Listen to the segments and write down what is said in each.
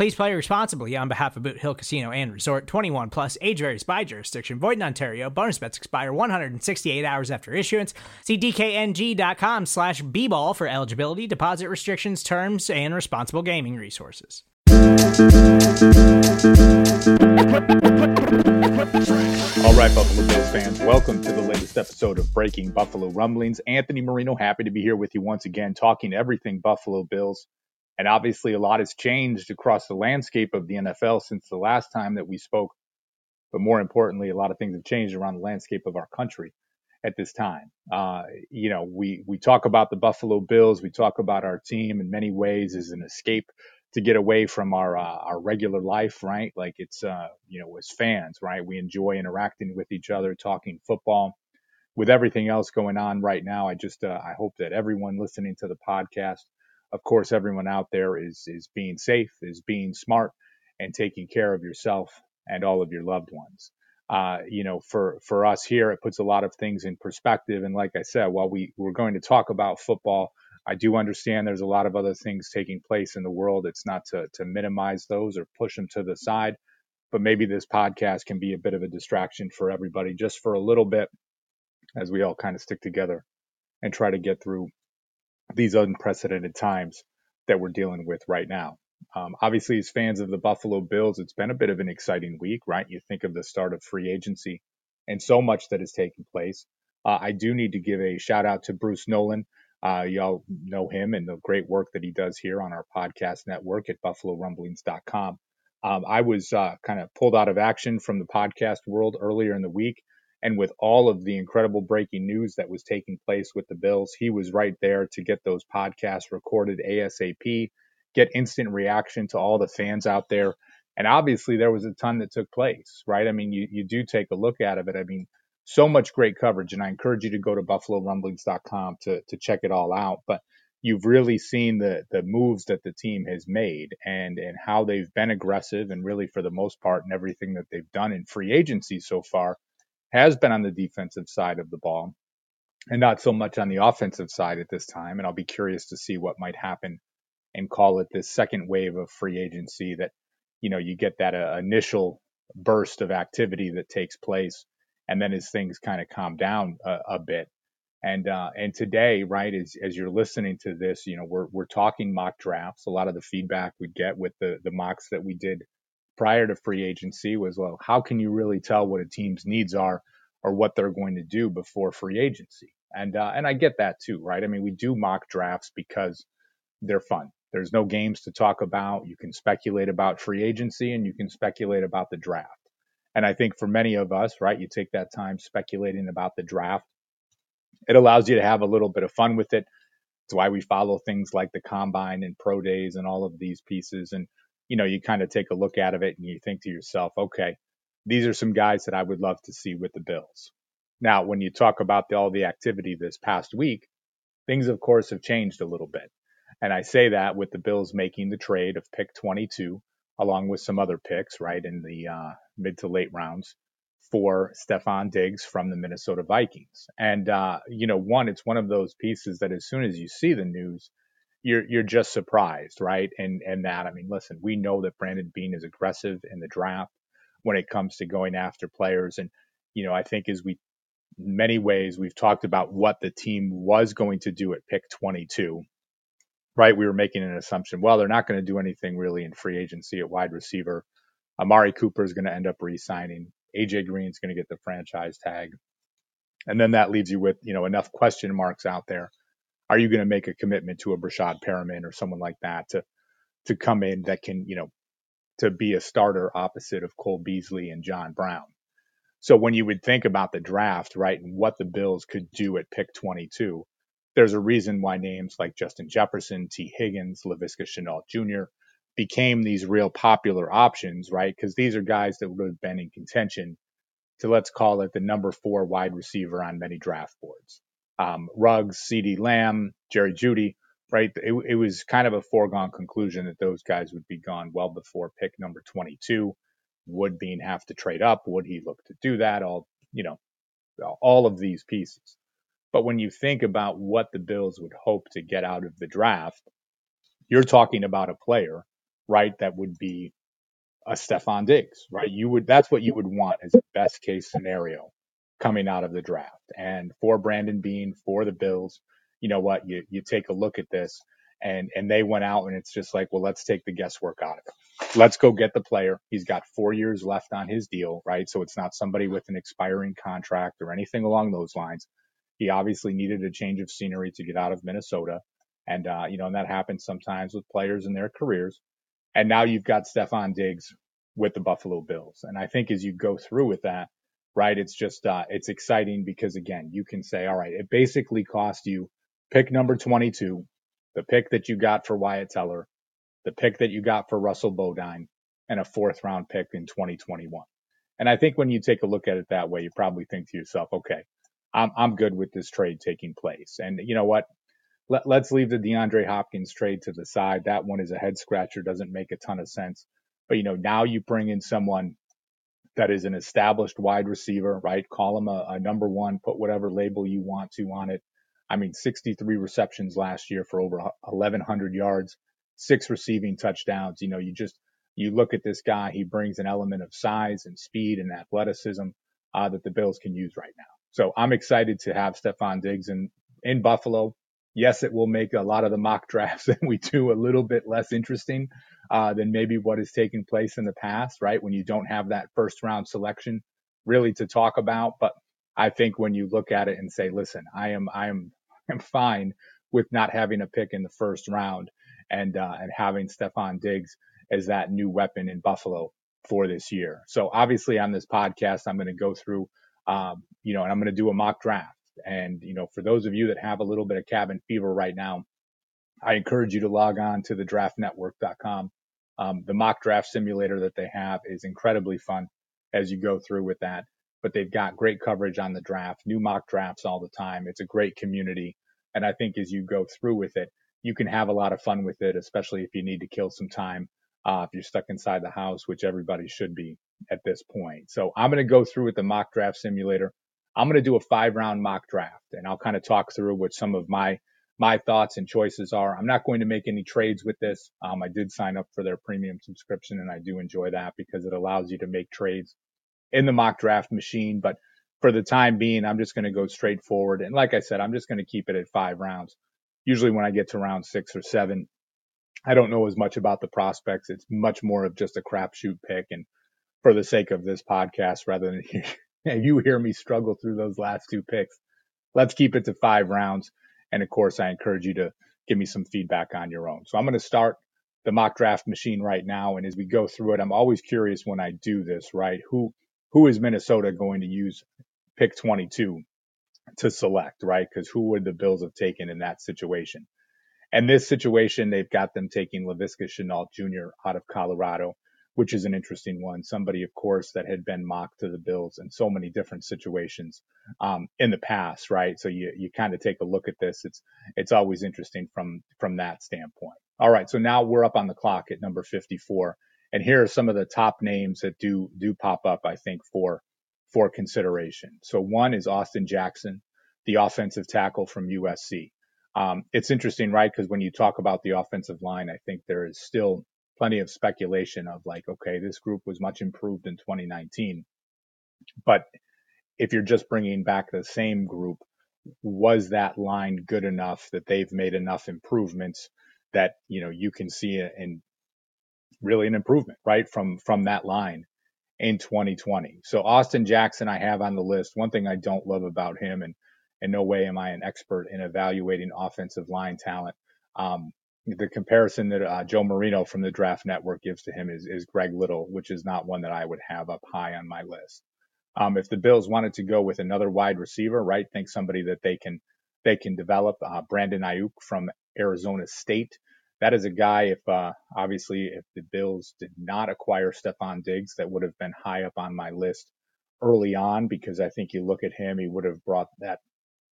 Please play responsibly on behalf of Boot Hill Casino and Resort 21 plus age varies by jurisdiction. Void in Ontario. Bonus bets expire 168 hours after issuance. See DKNG.com slash B ball for eligibility, deposit restrictions, terms, and responsible gaming resources. All right, Buffalo Bills fans, welcome to the latest episode of Breaking Buffalo Rumblings. Anthony Marino, happy to be here with you once again, talking everything Buffalo Bills. And obviously, a lot has changed across the landscape of the NFL since the last time that we spoke. But more importantly, a lot of things have changed around the landscape of our country at this time. Uh, you know, we we talk about the Buffalo Bills, we talk about our team in many ways as an escape to get away from our uh, our regular life, right? Like it's uh, you know, as fans, right? We enjoy interacting with each other, talking football. With everything else going on right now, I just uh, I hope that everyone listening to the podcast of course, everyone out there is is being safe, is being smart, and taking care of yourself and all of your loved ones. Uh, you know, for for us here, it puts a lot of things in perspective. And like I said, while we we're going to talk about football, I do understand there's a lot of other things taking place in the world. It's not to to minimize those or push them to the side, but maybe this podcast can be a bit of a distraction for everybody, just for a little bit, as we all kind of stick together and try to get through these unprecedented times that we're dealing with right now. Um, obviously, as fans of the Buffalo Bills, it's been a bit of an exciting week, right? You think of the start of free agency and so much that has taken place. Uh, I do need to give a shout out to Bruce Nolan. Uh, y'all know him and the great work that he does here on our podcast network at buffalorumblings.com. Um, I was uh, kind of pulled out of action from the podcast world earlier in the week and with all of the incredible breaking news that was taking place with the Bills, he was right there to get those podcasts recorded ASAP, get instant reaction to all the fans out there. And obviously, there was a ton that took place, right? I mean, you, you do take a look at it. I mean, so much great coverage. And I encourage you to go to buffalorumblings.com to, to check it all out. But you've really seen the the moves that the team has made and and how they've been aggressive and really for the most part and everything that they've done in free agency so far has been on the defensive side of the ball and not so much on the offensive side at this time. And I'll be curious to see what might happen and call it this second wave of free agency that, you know, you get that uh, initial burst of activity that takes place. And then as things kind of calm down a, a bit. And, uh, and today, right, as, as you're listening to this, you know, we're, we're talking mock drafts. A lot of the feedback we get with the, the mocks that we did prior to free agency was, well, how can you really tell what a team's needs are or what they're going to do before free agency? And uh, and I get that too, right? I mean, we do mock drafts because they're fun. There's no games to talk about. You can speculate about free agency and you can speculate about the draft. And I think for many of us, right, you take that time speculating about the draft. It allows you to have a little bit of fun with it. It's why we follow things like the combine and pro days and all of these pieces. And you know, you kind of take a look at of it and you think to yourself, okay, these are some guys that I would love to see with the Bills. Now, when you talk about the, all the activity this past week, things, of course, have changed a little bit. And I say that with the Bills making the trade of pick 22, along with some other picks, right, in the uh, mid to late rounds for Stefon Diggs from the Minnesota Vikings. And, uh, you know, one, it's one of those pieces that as soon as you see the news, you're you're just surprised, right? And and that I mean, listen, we know that Brandon Beane is aggressive in the draft when it comes to going after players, and you know, I think as we many ways we've talked about what the team was going to do at pick 22 right we were making an assumption well they're not going to do anything really in free agency at wide receiver amari cooper is going to end up re-signing aj green's going to get the franchise tag And then that leaves you with, you know, enough question marks out there. Are you going to make a commitment to a Breshad Perriman or someone like that to to come in that can, you know, to be a starter opposite of Cole Beasley and John Brown? So when you would think about the draft, right, and what the Bills could do at pick 22, there's a reason why names like Justin Jefferson, Tee Higgins, Laviska Shenault Jr. became these real popular options, right? Because these are guys that would have been in contention to let's call it the number four wide receiver on many draft boards. Um, Ruggs, CeeDee Lamb, Jerry Jeudy, right? It, it was kind of a foregone conclusion that those guys would be gone well before pick number 22. Would Beane have to trade up? Would he look to do that? All, you know, all of these pieces. But when you think about what the Bills would hope to get out of the draft, you're talking about a player, right, that would be a Stefon Diggs, right? You would that's what you would want as a best case scenario coming out of the draft. And for Brandon Beane, for the Bills, you know what, you you take a look at this and and they went out and it's just like, well, let's take the guesswork out of it. Let's go get the player. He's got four years left on his deal, right? So it's not somebody with an expiring contract or anything along those lines. He obviously needed a change of scenery to get out of Minnesota. And uh, you know, and that happens sometimes with players in their careers. And now you've got Stefon Diggs with the Buffalo Bills. And I think as you go through with that, right, it's just, uh, it's exciting because again, you can say, all right, it basically cost you pick number 22, the pick that you got for Wyatt Teller, the pick that you got for Russell Bodine, and a fourth round pick in 2021. And I think when you take a look at it that way, you probably think to yourself, okay, I'm, I'm good with this trade taking place. And you know what? let, let's leave the DeAndre Hopkins trade to the side. That one is a head scratcher, doesn't make a ton of sense. But you know, now you bring in someone that is an established wide receiver, right? Call him a, a number one, put whatever label you want to on it. I mean, 63 receptions last year for over 1,100 yards, six receiving touchdowns. You know, you just you look at this guy; he brings an element of size and speed and athleticism uh, that the Bills can use right now. So I'm excited to have Stefon Diggs in in Buffalo yes, it will make a lot of the mock drafts that we do a little bit less interesting uh, than maybe what has taken place in the past, right? When you don't have that first round selection really to talk about. But I think when you look at it and say, listen, I am, I am, I'm fine with not having a pick in the first round and, uh, and having Stefon Diggs as that new weapon in Buffalo for this year. So obviously on this podcast, I'm going to go through, um, you know, and I'm going to do a mock draft and, you know, for those of you that have a little bit of cabin fever right now, I encourage you to log on to the draftnetwork.com. Um, the mock draft simulator that they have is incredibly fun as you go through with that, but they've got great coverage on the draft, new mock drafts all the time. It's a great community. And I think as you go through with it, you can have a lot of fun with it, especially if you need to kill some time. Uh, if you're stuck inside the house, which everybody should be at this point. So I'm going to go through with the mock draft simulator. I'm going to do a five round mock draft and I'll kind of talk through what some of my my thoughts and choices are. I'm not going to make any trades with this. Um, I did sign up for their premium subscription and I do enjoy that because it allows you to make trades in the mock draft machine. But for the time being, I'm just going to go straight forward. And like I said, I'm just going to keep it at five rounds. Usually when I get to round six or seven, I don't know as much about the prospects. It's much more of just a crapshoot pick. And for the sake of this podcast, rather than you hear me struggle through those last two picks. Let's keep it to five rounds. And of course, I encourage you to give me some feedback on your own. So I'm going to start the mock draft machine right now. And as we go through it, I'm always curious when I do this, right? Who, who is Minnesota going to use pick 22 to select, right? Because who would the Bills have taken in that situation? And this situation, they've got them taking Laviska Shenault Jr. out of Colorado which is an interesting one. Somebody, of course, that had been mocked to the Bills in so many different situations um, in the past, right? So you you kind of take a look at this. It's it's always interesting from from that standpoint. All right, so now we're up on the clock at number 54, and here are some of the top names that do do pop up, I think, for for consideration. So one is Austin Jackson, the offensive tackle from USC. Um, it's interesting, right? Because when you talk about the offensive line, I think there is still plenty of speculation of like, okay, this group was much improved in 2019. But if you're just bringing back the same group, was that line good enough that they've made enough improvements that, you know, you can see in really an improvement, right? From, from that line. in 2020. So Austin Jackson, I have on the list. One thing I don't love about him, and in no way am I an expert in evaluating offensive line talent. Um, the comparison that uh, Joe Marino from the Draft Network gives to him is, is Greg Little, which is not one that I would have up high on my list. Um, if the Bills wanted to go with another wide receiver, right, think somebody that they can they can develop. Uh, Brandon Aiyuk from Arizona State. That is a guy. If uh, obviously if the Bills did not acquire Stefon Diggs, that would have been high up on my list early on because I think you look at him, he would have brought that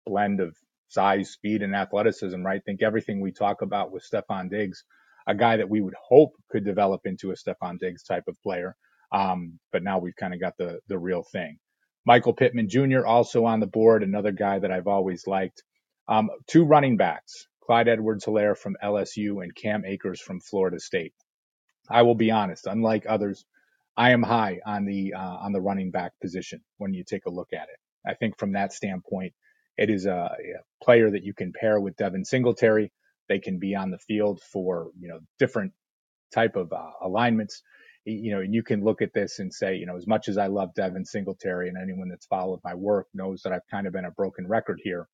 blend of size, speed, and athleticism, right? Think everything we talk about with Stefon Diggs, a guy that we would hope could develop into a Stefon Diggs type of player. Um, but now we've kind of got the the real thing. Michael Pittman Jr. also on the board, another guy that I've always liked. Um, two running backs, Clyde Edwards Helaire from LSU and Cam Akers from Florida State. I will be honest, unlike others, I am high on the uh, on the running back position when you take a look at it. I think from that standpoint, it is a, a player that you can pair with Devin Singletary. They can be on the field for you know different type of uh, alignments. You know, and you can look at this and say, you know, as much as I love Devin Singletary, and anyone that's followed my work knows that I've kind of been a broken record here.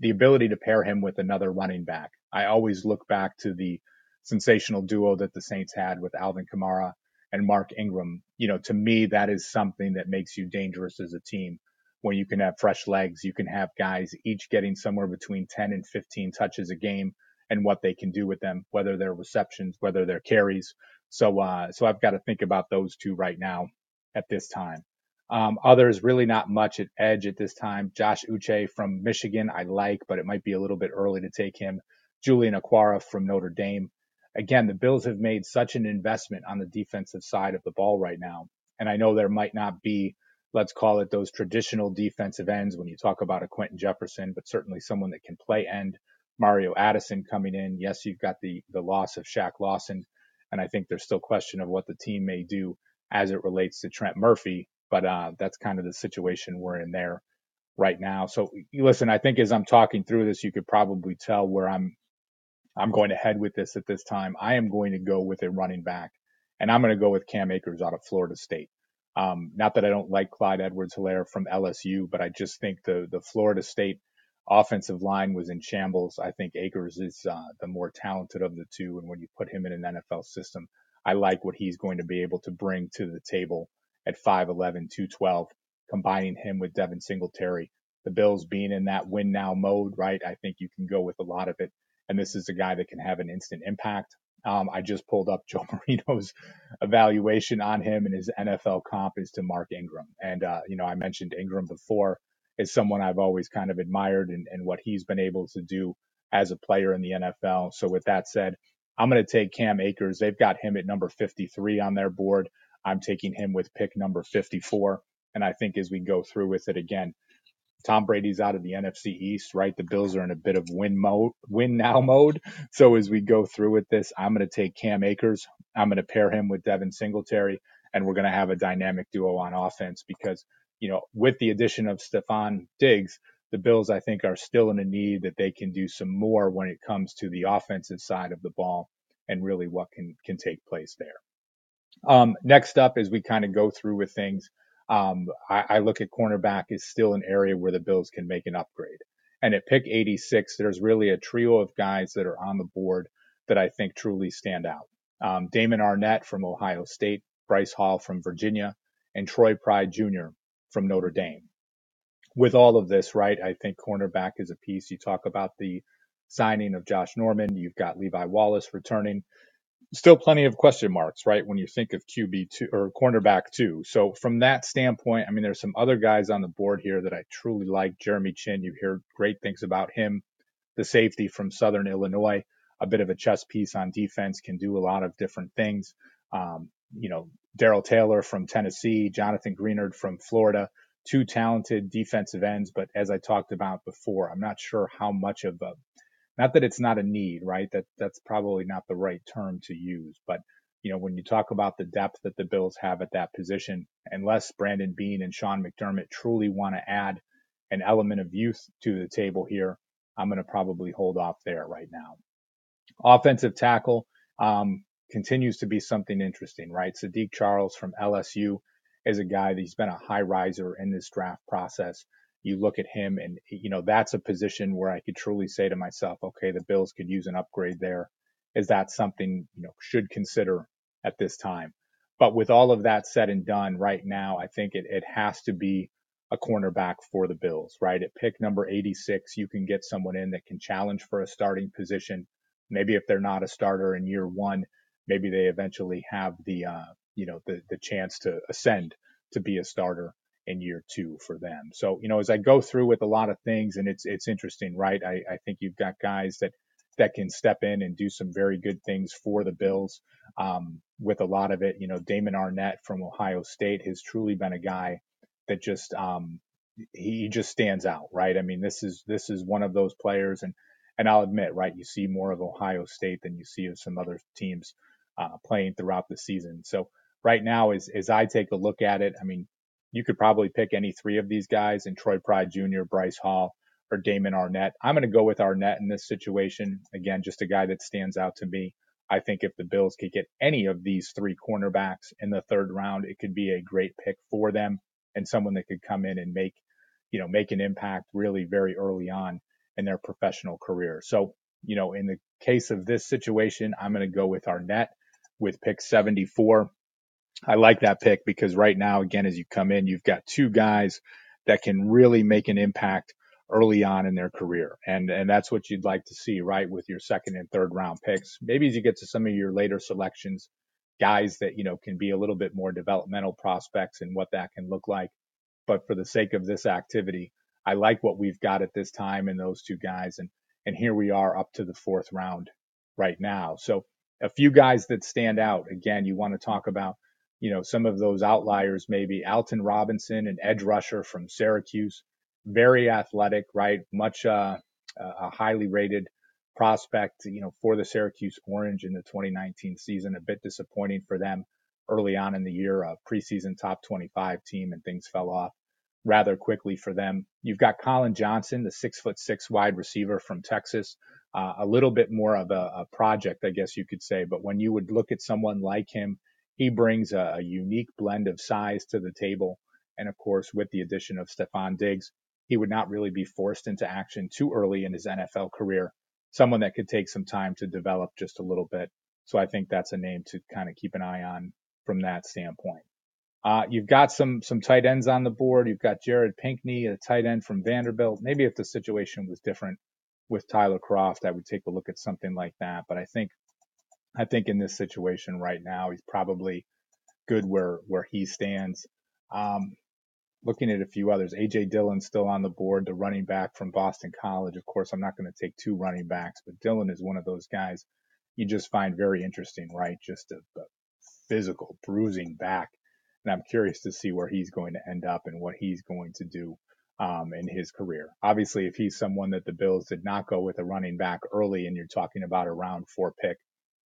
The ability to pair him with another running back. I always look back to the sensational duo that the Saints had with Alvin Kamara and Mark Ingram. You know, to me, that is something that makes you dangerous as a team when you can have fresh legs. You can have guys each getting somewhere between 10 and 15 touches a game and what they can do with them, whether they're receptions, whether they're carries. So, uh, so I've got to think about those two right now at this time. Um, others really not much at edge at this time. Josh Uche from Michigan, I like, but it might be a little bit early to take him. Julian Okwara from Notre Dame. Again, the Bills have made such an investment on the defensive side of the ball right now. And I know there might not be let's call it those traditional defensive ends when you talk about a Quinton Jefferson, but certainly someone that can play end. Mario Addison coming in. Yes, you've got the the loss of Shaq Lawson, and I think there's still question of what the team may do as it relates to Trent Murphy. But uh, that's kind of the situation we're in there right now. So listen, I think as I'm talking through this, you could probably tell where I'm I'm going to head with this at this time. I am going to go with a running back, and I'm going to go with Cam Akers out of Florida State. Um, not that I don't like Clyde Edwards Helaire from LSU, but I just think the the Florida State offensive line was in shambles. I think Akers is uh, the more talented of the two, and when you put him in an NFL system, I like what he's going to be able to bring to the table at 5'11, 212, combining him with Devin Singletary. The Bills being in that win now mode, right? I think you can go with a lot of it. And this is a guy that can have an instant impact. Um, I just pulled up Joe Marino's evaluation on him, and his NFL comp is to Mark Ingram. And, uh, you know, I mentioned Ingram before is someone I've always kind of admired and, and what he's been able to do as a player in the NFL. So, with that said, I'm going to take Cam Akers. They've got him at number 53 on their board. I'm taking him with pick number 54. And I think as we go through with it again, Tom Brady's out of the NFC East, right? The Bills are in a bit of win mode, win now mode. So as we go through with this, I'm going to take Cam Akers. I'm going to pair him with Devin Singletary, and we're going to have a dynamic duo on offense because, you know, with the addition of Stefon Diggs, the Bills, I think, are still in a need that they can do some more when it comes to the offensive side of the ball and really what can can take place there. Um, next up, as we kind of go through with things, um, I, I look at cornerback is still an area where the Bills can make an upgrade. And at pick 86, there's really a trio of guys that are on the board that I think truly stand out. Um, Damon Arnette from Ohio State, Bryce Hall from Virginia, and Troy Pride Jr. from Notre Dame. With all of this, right, I think cornerback is a piece. You talk about the signing of Josh Norman. You've got Levi Wallace returning still plenty of question marks, right? When you think of QB two or cornerback two. So from that standpoint, I mean, there's some other guys on the board here that I truly like. Jeremy Chinn, you hear great things about him. The safety from Southern Illinois, a bit of a chess piece on defense, can do a lot of different things. Um, you know, Darrell Taylor from Tennessee, Jonathan Greenard from Florida, two talented defensive ends. But as I talked about before, I'm not sure how much of a not that it's not a need, right? That that's probably not the right term to use, but you know, when you talk about the depth that the Bills have at that position, unless Brandon Beane and Sean McDermott truly want to add an element of youth to the table here, I'm going to probably hold off there right now. Offensive tackle um, continues to be something interesting, right? Saahdiq Charles from LSU is a guy that he's been a high riser in this draft process. You look at him and, you know, that's a position where I could truly say to myself, okay, the Bills could use an upgrade there. Is that something, you know, should consider at this time? But with all of that said and done right now, I think it, it has to be a cornerback for the Bills, right? At pick number 86, you can get someone in that can challenge for a starting position. Maybe if they're not a starter in year one, maybe they eventually have the, uh, you know, the, the chance to ascend to be a starter in year two for them. So, you know, as I go through with a lot of things and it's, it's interesting, right? I, I think you've got guys that, that can step in and do some very good things for the Bills. Um, with a lot of it, you know, Damon Arnette from Ohio State has truly been a guy that just um, he just stands out, right? I mean, this is this is one of those players, and and I'll admit, right, you see more of Ohio State than you see of some other teams uh, playing throughout the season. So right now, as as I take a look at it, I mean, you could probably pick any three of these guys, and Troy Pride Jr., Bryce Hall, or Damon Arnette. I'm going to go with Arnette in this situation. Again, just a guy that stands out to me. I think if the Bills could get any of these three cornerbacks in the third round, it could be a great pick for them and someone that could come in and make, you know, make an impact really very early on in their professional career. So, you know, in the case of this situation, I'm going to go with Arnette with pick 74. I like that pick because right now, again, as you come in, you've got two guys that can really make an impact early on in their career. And and that's what you'd like to see, right, with your second and third round picks. Maybe as you get to some of your later selections, guys that, you know, can be a little bit more developmental prospects and what that can look like. But for the sake of this activity, I like what we've got at this time in those two guys. And, and here we are up to the fourth round right now. So a few guys that stand out. Again, you want to talk about, you know, some of those outliers, maybe Alton Robinson, an edge rusher from Syracuse, very athletic, right? Much, uh, a highly rated prospect, you know, for the Syracuse Orange in the 2019 season. A bit disappointing for them early on in the year, a preseason top 25 team, and things fell off rather quickly for them. You've got Collin Johnson, the six foot six wide receiver from Texas, uh, a little bit more of a, a, project, I guess you could say. But when you would look at someone like him, he brings a, a unique blend of size to the table. And of course, with the addition of Stefon Diggs, he would not really be forced into action too early in his NFL career someone that could take some time to develop just a little bit. So I think that's a name to kind of keep an eye on from that standpoint. Uh, you've got some some tight ends on the board. You've got Jared Pinkney, a tight end from Vanderbilt. Maybe if the situation was different with Tyler Kroft, I would take a look at something like that. But I think I think in this situation right now, he's probably good where where he stands. Um, looking at a few others. AJ Dillon still on the board, the running back from Boston College. Of course, I'm not going to take two running backs, but Dillon is one of those guys you just find very interesting, right? Just a, a physical, bruising back. And I'm curious to see where he's going to end up and what he's going to do um, in his career. Obviously, if he's someone that the Bills did not go with a running back early and you're talking about a round four pick,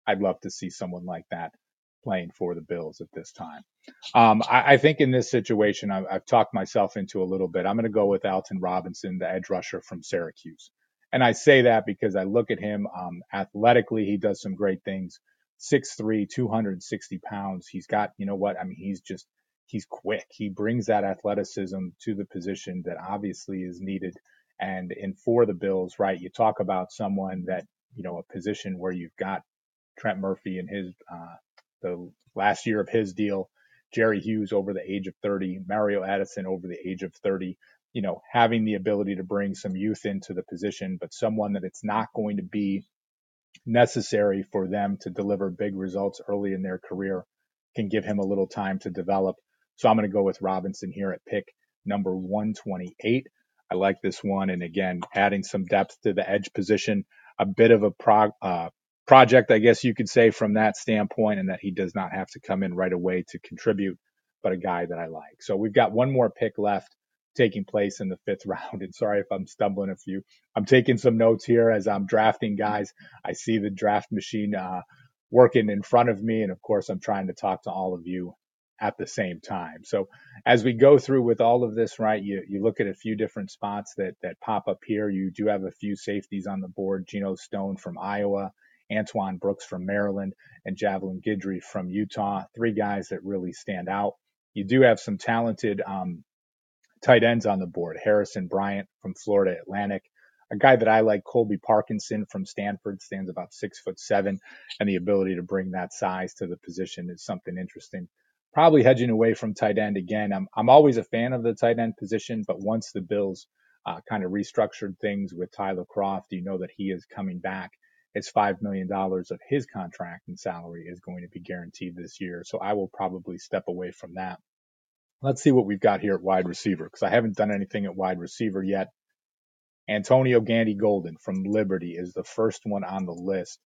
I'd love to see someone like that playing for the Bills at this time. Um, I, I, think in this situation, I've, I've, talked myself into a little bit. I'm going to go with Alton Robinson, the edge rusher from Syracuse. And I say that because I look at him um, athletically, he does some great things. 6'3, 260 pounds. He's got, you know what? I mean, he's just, he's quick. He brings that athleticism to the position that obviously is needed. And in for the Bills, right? You talk about someone that, you know, a position where you've got Trent Murphy and his uh, the last year of his deal, Jerry Hughes over the age of 30, Mario Addison over the age of 30, you know, having the ability to bring some youth into the position, but someone that it's not going to be necessary for them to deliver big results early in their career can give him a little time to develop. So I'm going to go with Robinson here at pick number 128. I like this one. And again, adding some depth to the edge position, a bit of a prog, uh, project, I guess you could say, from that standpoint, and that he does not have to come in right away to contribute, but a guy that I like. So we've got one more pick left taking place in the fifth round. And sorry if I'm stumbling a few. I'm taking some notes here as I'm drafting guys. I see the draft machine uh, working in front of me. And of course, I'm trying to talk to all of you at the same time. So as we go through with all of this, right, you, you look at a few different spots that, that pop up here. You do have a few safeties on the board. Geno Stone from Iowa, Antoine Brooks from Maryland, and Javelin Guidry from Utah. Three guys that really stand out. You do have some talented um, tight ends on the board. Harrison Bryant from Florida Atlantic, a guy that I like, Colby Parkinson from Stanford, stands about six foot seven, and the ability to bring that size to the position is something interesting. Probably hedging away from tight end again. I'm I'm always a fan of the tight end position, but once the Bills uh, kind of restructured things with Tyler Kroft, you know that he is coming back. It's five million dollars of his contract and salary is going to be guaranteed this year, so I will probably step away from that. Let's see what we've got here at wide receiver because I haven't done anything at wide receiver yet. Antonio Gandy Golden from Liberty is the first one on the list.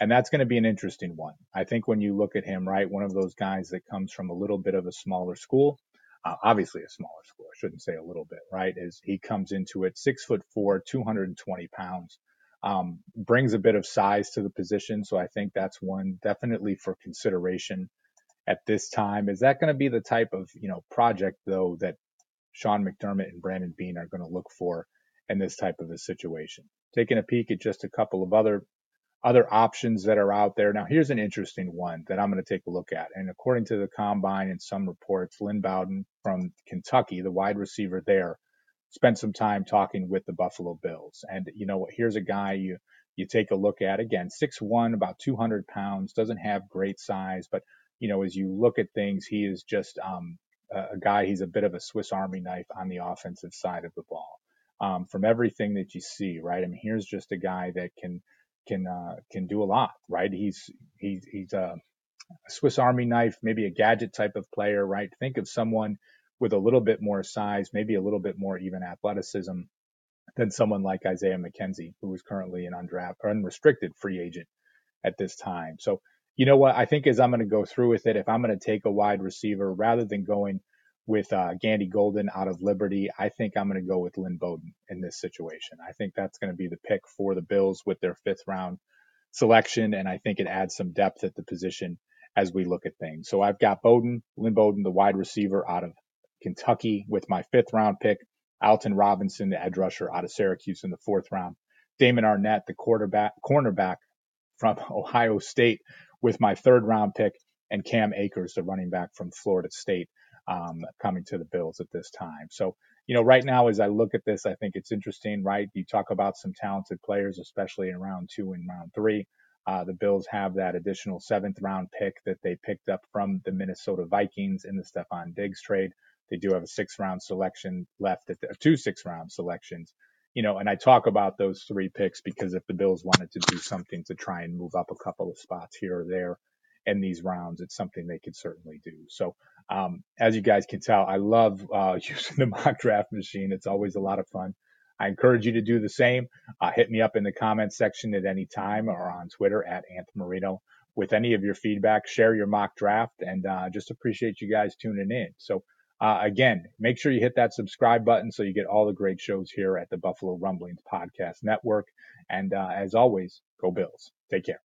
And that's going to be an interesting one. I think when you look at him, right, one of those guys that comes from a little bit of a smaller school, uh, obviously a smaller school, I shouldn't say a little bit, right, is he comes into it six foot four, 220 pounds, um, brings a bit of size to the position. So I think that's one definitely for consideration at this time. Is that going to be the type of, you know, project though that Sean McDermott and Brandon Beane are going to look for in this type of a situation. Taking a peek at just a couple of other other options that are out there. Now, here's an interesting one that I'm going to take a look at. And according to the combine and some reports, Lynn Bowden from Kentucky, the wide receiver there, spent some time talking with the Buffalo Bills. And you know what? Here's a guy you you take a look at again, six one, about 200 pounds, doesn't have great size, but you know, as you look at things, he is just um, a guy. He's a bit of a Swiss Army knife on the offensive side of the ball um, from everything that you see, right? I mean, here's just a guy that can can uh, can do a lot, right? He's he's he's a Swiss Army knife, maybe a gadget type of player, right? Think of someone with a little bit more size, maybe a little bit more even athleticism than someone like Isaiah McKenzie, who is currently an undraft or unrestricted free agent at this time. So, you know what? I think as I'm going to go through with it, if I'm going to take a wide receiver rather than going with uh, Gandy Golden out of Liberty, I think I'm going to go with Lynn Bowden in this situation. I think that's going to be the pick for the Bills with their fifth round selection, and I think it adds some depth at the position as we look at things. So I've got Bowden, Lynn Bowden, the wide receiver out of Kentucky with my fifth round pick, Alton Robinson, the edge rusher out of Syracuse in the fourth round, Damon Arnette, the quarterback, cornerback from Ohio State with my third round pick, and Cam Akers, the running back from Florida State um, coming to the Bills at this time. So, you know, right now, as I look at this, I think it's interesting, right? You talk about some talented players, especially in round two and round three. Uh, the Bills have that additional seventh round pick that they picked up from the Minnesota Vikings in the Stefon Diggs trade. They do have a six round selection left at the, two six round selections. You know, and I talk about those three picks because if the Bills wanted to do something to try and move up a couple of spots here or there, in these rounds, it's something they could certainly do. So, um, as you guys can tell, I love uh, using the mock draft machine. It's always a lot of fun. I encourage you to do the same. Uh, hit me up in the comments section at any time or on Twitter at Anth Marino with any of your feedback. Share your mock draft and uh, just appreciate you guys tuning in. So, uh, again, make sure you hit that subscribe button so you get all the great shows here at the Buffalo Rumblings Podcast Network. And uh, as always, go Bills. Take care.